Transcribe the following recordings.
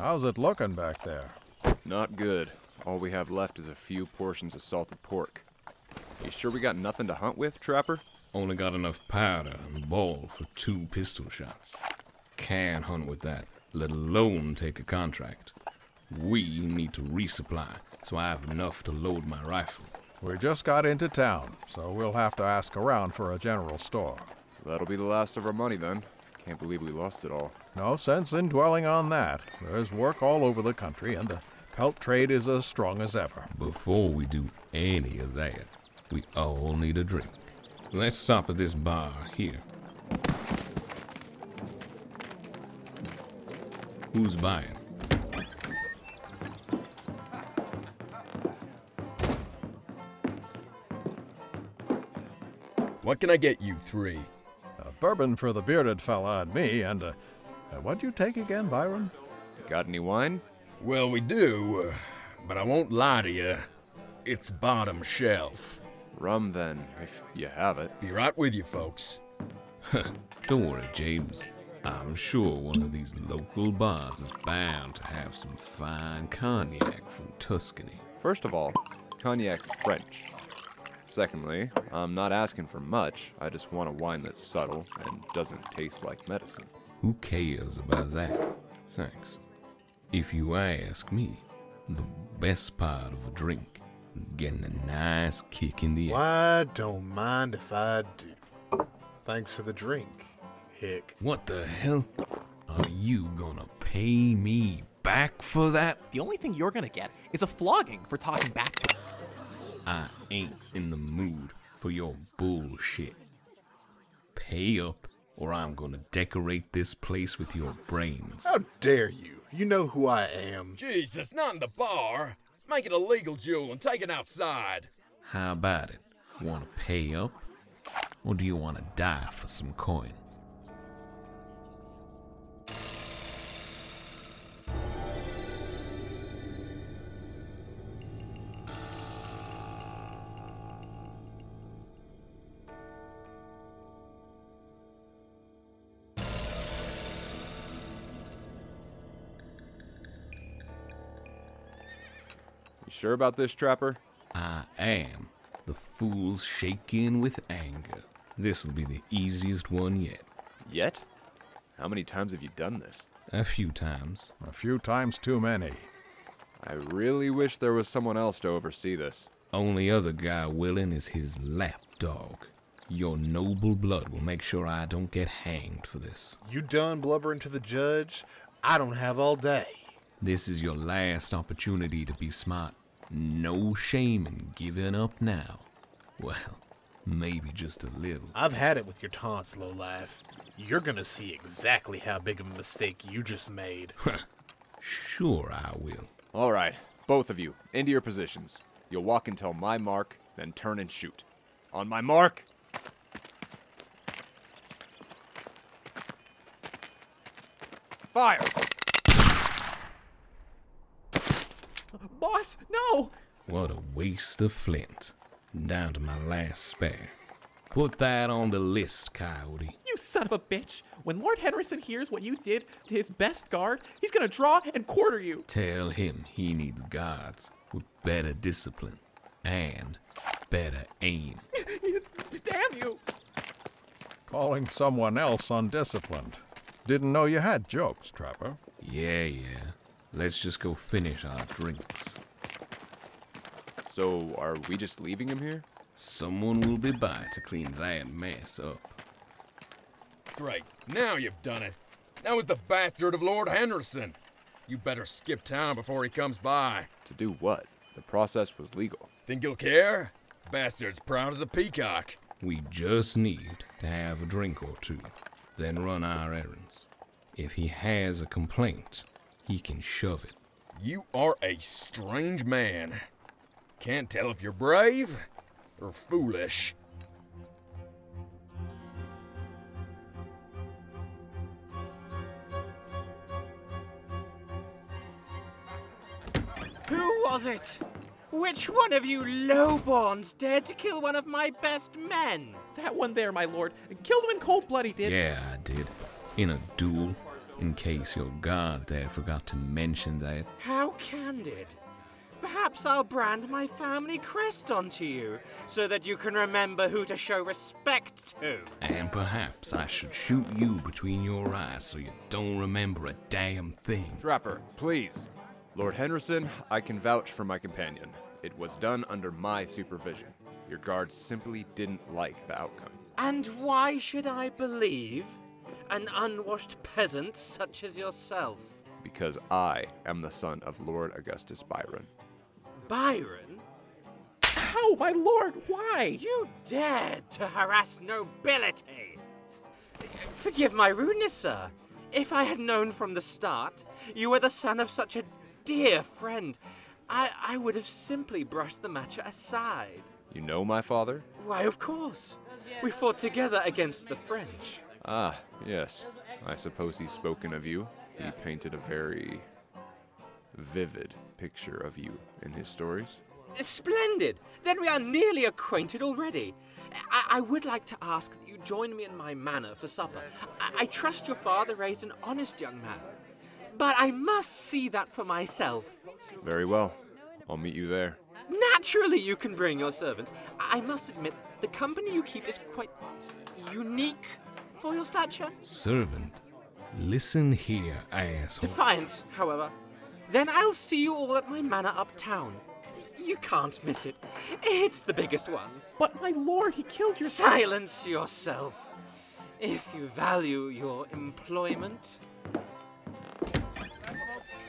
How's it looking back there? Not good. All we have left is a few portions of salted pork. You sure we got nothing to hunt with, Trapper? Only got enough powder and ball for two pistol shots. Can't hunt with that, let alone take a contract. We need to resupply, so I have enough to load my rifle. We just got into town, so we'll have to ask around for a general store. That'll be the last of our money then. Can't believe we lost it all. No sense in dwelling on that. There's work all over the country, and the pelt trade is as strong as ever. Before we do any of that, we all need a drink. Let's stop at this bar here. Who's buying? What can I get you three? A bourbon for the bearded fella and me, and uh, uh, what'd you take again, Byron? Got any wine? Well, we do, uh, but I won't lie to you. It's bottom shelf. Rum then, if you have it. Be right with you, folks. Don't worry, James. I'm sure one of these local bars is bound to have some fine cognac from Tuscany. First of all, cognac's French. Secondly, I'm not asking for much. I just want a wine that's subtle and doesn't taste like medicine. Who cares about that? Thanks. If you ask me, the best part of a drink is getting a nice kick in the ass. Why don't mind if I do. Thanks for the drink, Hick. What the hell? Are you gonna pay me back for that? The only thing you're gonna get is a flogging for talking back to him. I ain't in the mood for your bullshit. Pay up, or I'm gonna decorate this place with your brains. How dare you? You know who I am. Jesus, not in the bar. Make it a legal jewel and take it outside. How about it? Wanna pay up? Or do you wanna die for some coin? You sure about this, Trapper? I am. The fool's shaking with anger. This'll be the easiest one yet. Yet? How many times have you done this? A few times. A few times too many. I really wish there was someone else to oversee this. Only other guy willing is his lapdog. Your noble blood will make sure I don't get hanged for this. You done blubbering to the judge? I don't have all day. This is your last opportunity to be smart. No shame in giving up now. Well, maybe just a little. I've had it with your taunts, lowlife. You're gonna see exactly how big of a mistake you just made. Sure, I will. All right, both of you, into your positions. You'll walk until my mark, then turn and shoot. On my mark. Fire! Boss, no! What a waste of flint. Down to my last spare. Put that on the list, Coyote. You son of a bitch! When Lord Henderson hears what you did to his best guard, he's gonna draw and quarter you! Tell him he needs guards with better discipline and better aim. Damn you! Calling someone else undisciplined. Didn't know you had jokes, Trapper. Yeah, yeah. Let's just go finish our drinks. So, are we just leaving him here? Someone will be by to clean that mess up. Great. Now you've done it. That was the bastard of Lord Henderson. You better skip town before he comes by. To do what? The process was legal. Think he'll care? Bastard's proud as a peacock. We just need to have a drink or two, then run our errands. If he has a complaint, he can shove it. You are a strange man. Can't tell if you're brave or foolish. Who was it? Which one of you lowborns dared to kill one of my best men? That one there, my lord. Killed him in cold blood, he did. Yeah, I did. In a duel. In case your guard there forgot to mention that. How candid. Perhaps I'll brand my family crest onto you so that you can remember who to show respect to. And perhaps I should shoot you between your eyes so you don't remember a damn thing. Trapper, please. Lord Henderson, I can vouch for my companion. It was done under my supervision. Your guards simply didn't like the outcome. And why should I believe an unwashed peasant such as yourself? Because I am the son of Lord Augustus Byron. Byron, Ow, my lord, why? you dared to harass nobility! Forgive my rudeness, sir. If I had known from the start you were the son of such a dear friend, I, I would have simply brushed the matter aside. You know my father? Why, of course. We fought together against the French. Ah, yes. I suppose he's spoken of you. He painted a very vivid picture of you in his stories. Splendid! Then we are nearly acquainted already. I, I would like to ask that you join me in my manor for supper. I, I trust your father raised an honest young man. But I must see that for myself. Very well. I'll meet you there. Naturally, you can bring your servant. I I must admit, the company you keep is quite unique for your stature. Servant, listen here, asshole. Defiant, however. Then I'll see you all at my manor uptown. You can't miss it. It's the biggest one. But my lord, he killed your Silence yourself. If you value your employment.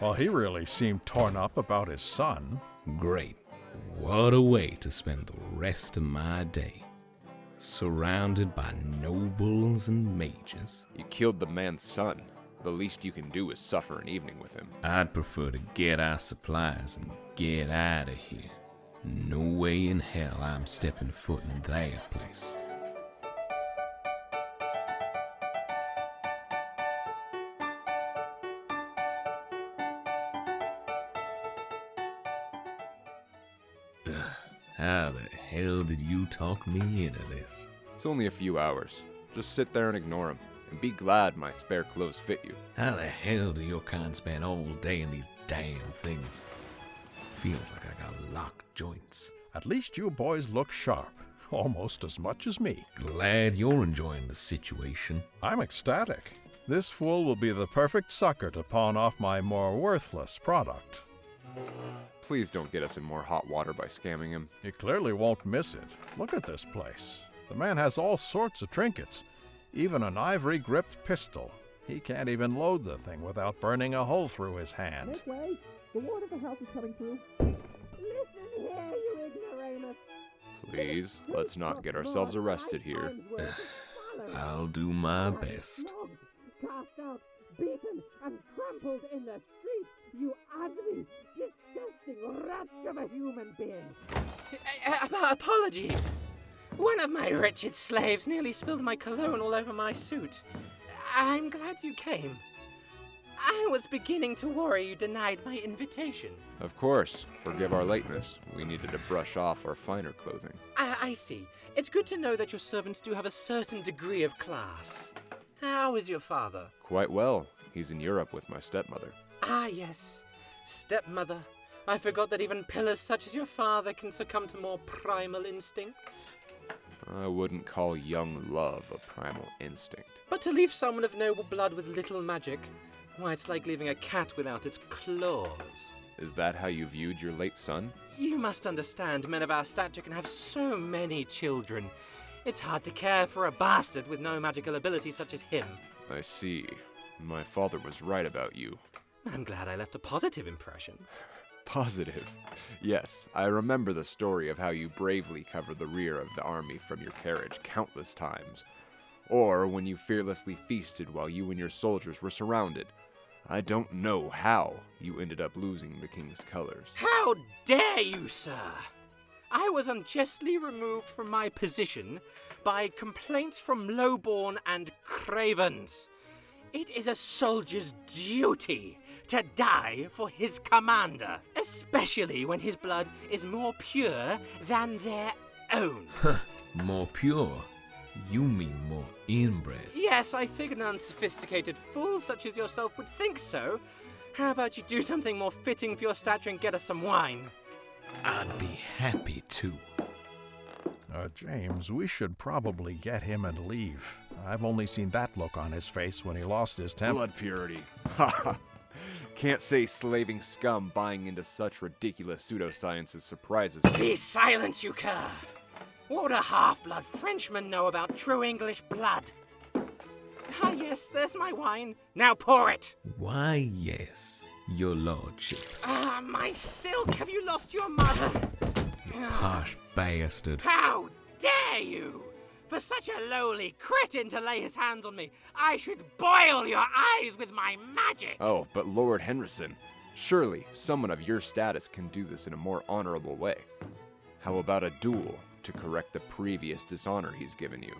Well, he really seemed torn up about his son. Great. What a way to spend the rest of my day. Surrounded by nobles and mages. You killed the man's son. The least you can do is suffer an evening with him. I'd prefer to get our supplies and get out of here. No way in hell I'm stepping foot in their place. Hell did you talk me into this? It's only a few hours. Just sit there and ignore him. And be glad my spare clothes fit you. How the hell do your kind spend all day in these damn things? Feels like I got locked joints. At least you boys look sharp, almost as much as me. Glad you're enjoying the situation. I'm ecstatic. This fool will be the perfect sucker to pawn off my more worthless product. Please don't get us in more hot water by scamming him. He clearly won't miss it. Look at this place. The man has all sorts of trinkets, even an ivory gripped pistol. He can't even load the thing without burning a hole through his hand. This way. The ward of the house is coming through. Listen here, you ignoramus. Please, let's not get ourselves arrested here. I'll do my best. Cast out, beaten, and trampled in the street. You ugly, disgusting wretch of a human being. Uh, uh, apologies. One of my wretched slaves nearly spilled my cologne all over my suit. I'm glad you came. I was beginning to worry you denied my invitation. Of course, forgive our lateness. We needed to brush off our finer clothing. I, I see. It's good to know that your servants do have a certain degree of class. How is your father? Quite well. He's in Europe with my stepmother. Ah, yes. Stepmother. I forgot that even pillars such as your father can succumb to more primal instincts. I wouldn't call young love a primal instinct. But to leave someone of noble blood with little magic, why, it's like leaving a cat without its claws. Is that how you viewed your late son? You must understand, men of our stature can have so many children. It's hard to care for a bastard with no magical ability such as him. I see. My father was right about you. I'm glad I left a positive impression. Positive. Yes, I remember the story of how you bravely covered the rear of the army from your carriage countless times. Or when you fearlessly feasted while you and your soldiers were surrounded. I don't know how you ended up losing the king's colors. How dare you, sir! I was unjustly removed from my position by complaints from lowborn and cravens. It is a soldier's duty to die for his commander, especially when his blood is more pure than their own. More pure. You mean more inbred. Yes, I figured an unsophisticated fool such as yourself would think so. How about you do something more fitting for your stature and get us some wine? I'd be happy to. Uh, James, we should probably get him and leave. I've only seen that look on his face when he lost his temper. Blood purity. Ha ha. Can't say slaving scum buying into such ridiculous pseudosciences surprises me. Be silent, you cur! What would a half-blood Frenchman know about true English blood? Ah, yes, there's my wine. Now pour it! Why, yes, your lordship. Ah, my silk! Have you lost your mother? Harsh bastard. How dare you! For such a lowly cretin to lay his hands on me, I should boil your eyes with my magic! Oh, but Lord Henderson, surely someone of your status can do this in a more honorable way. How about a duel to correct the previous dishonor he's given you?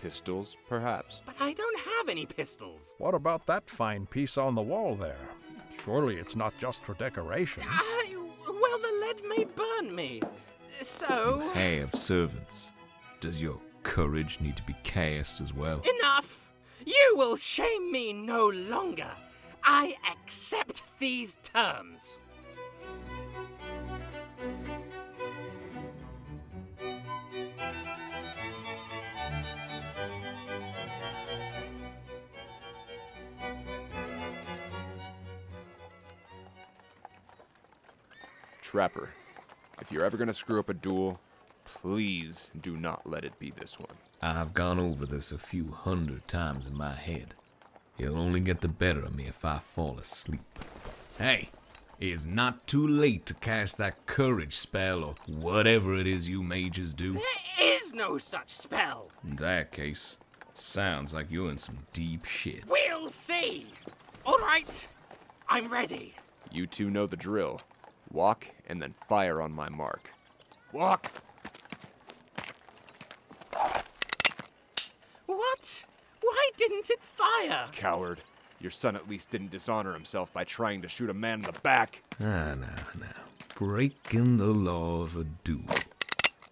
Pistols, perhaps? But I don't have any pistols. What about that fine piece on the wall there? Surely it's not just for decoration. I, well, the lead may burn me. So. Have servants. Does your courage need to be cast as well? Enough! You will shame me no longer. I accept these terms. Trapper, if you're ever gonna screw up a duel, please do not let it be this one. I've gone over this a few hundred times in my head. He'll only get the better of me if I fall asleep. Hey, it's not too late to cast that courage spell or whatever it is you mages do. There is no such spell. In that case, sounds like you're in some deep shit. We'll see. All right, I'm ready. You two know the drill. Walk and then fire on my mark. Walk! What? Why didn't it fire? Coward. Your son at least didn't dishonor himself by trying to shoot a man in the back. Ah, now, now. Breaking the law of a duel.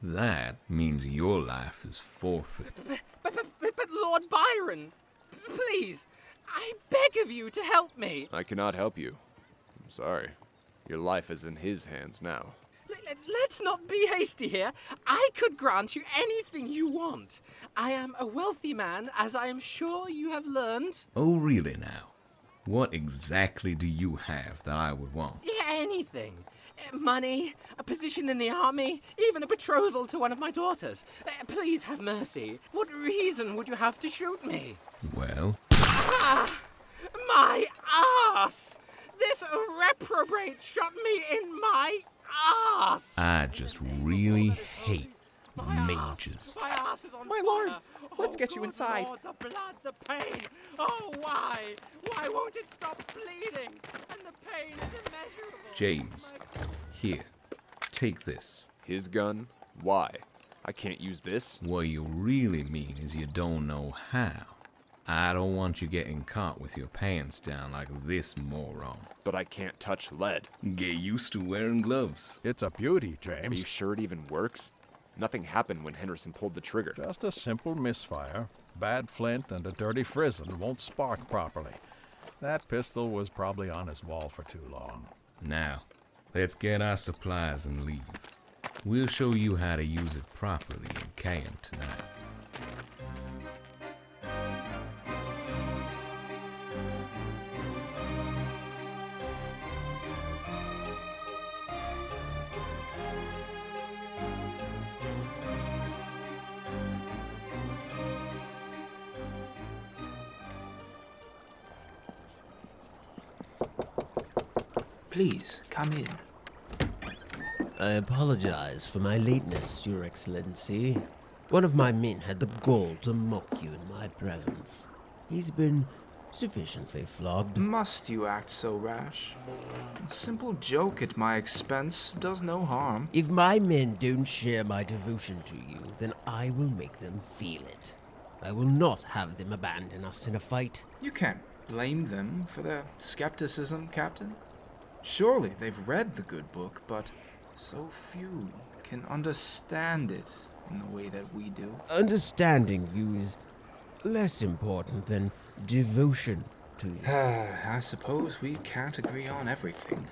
That means your life is forfeit. But, but, but, but Lord Byron, please, I beg of you to help me. I cannot help you. I'm sorry. Your life is in his hands now. Let's not be hasty here. I could grant you anything you want. I am a wealthy man, as I am sure you have learned. Oh, really now? What exactly do you have that I would want? Yeah, anything. Uh, Money, a position in the army, even a betrothal to one of my daughters. Uh, Please have mercy. What reason would you have to shoot me? Well, Ah! My ass! This reprobate shot me in my ass! I just really hate mages. My ass is on My fire! lord, let's Oh, get you inside. Lord, the blood, the pain! Oh, why? Why won't it stop bleeding? And the pain is immeasurable! James, here, take this. His gun? Why? I can't use this. What you really mean is you don't know how. I don't want you getting caught with your pants down like this moron. But I can't touch lead. Get used to wearing gloves. It's a beauty, James. Are you sure it even works? Nothing happened when Henderson pulled the trigger. Just a simple misfire. Bad flint and a dirty frizzen won't spark properly. That pistol was probably on his wall for too long. Now, let's get our supplies and leave. We'll show you how to use it properly in camp tonight. Please, come in. I apologize for my lateness, Your Excellency. One of my men had the gall to mock you in my presence. He's been sufficiently flogged. Must you act so rash? A simple joke at my expense does no harm. If my men don't share my devotion to you, then I will make them feel it. I will not have them abandon us in a fight. You can't blame them for their skepticism, Captain. Surely they've read the good book, but so few can understand it in the way that we do. Understanding you is less important than devotion to you. I suppose we can't agree on everything.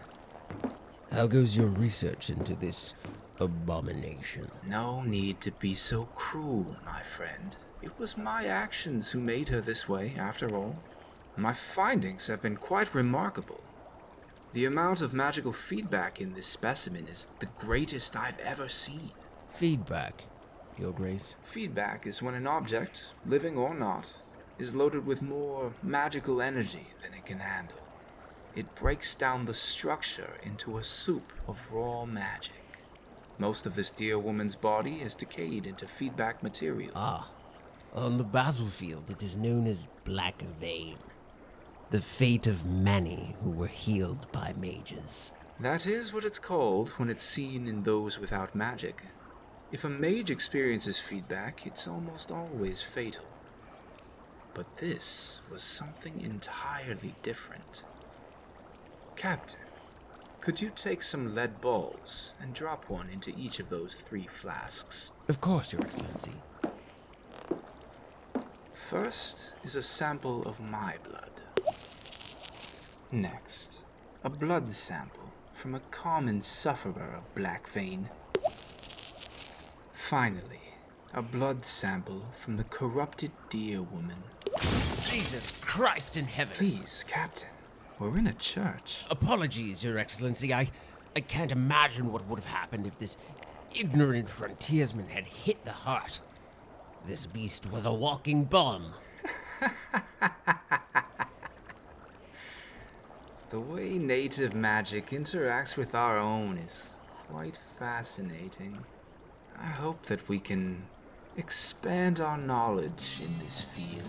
How goes your research into this abomination? No need to be so cruel, my friend. It was my actions who made her this way, after all. My findings have been quite remarkable. The amount of magical feedback in this specimen is the greatest I've ever seen. Feedback, Your Grace. Feedback is when an object, living or not, is loaded with more magical energy than it can handle. It breaks down the structure into a soup of raw magic. Most of this dear woman's body is decayed into feedback material. Ah, on the battlefield it is known as Black Vein. The fate of many who were healed by mages. That is what it's called when it's seen in those without magic. If a mage experiences feedback, it's almost always fatal. But this was something entirely different. Captain, could you take some lead balls and drop one into each of those three flasks? Of course, Your Excellency. First is a sample of my blood. Next, a blood sample from a common sufferer of black vein. Finally, a blood sample from the corrupted deer woman. Jesus Christ in heaven! Please, Captain, we're in a church. Apologies, Your Excellency. I, I can't imagine what would have happened if this ignorant frontiersman had hit the heart. This beast was a walking bomb. The way native magic interacts with our own is quite fascinating. I hope that we can expand our knowledge in this field.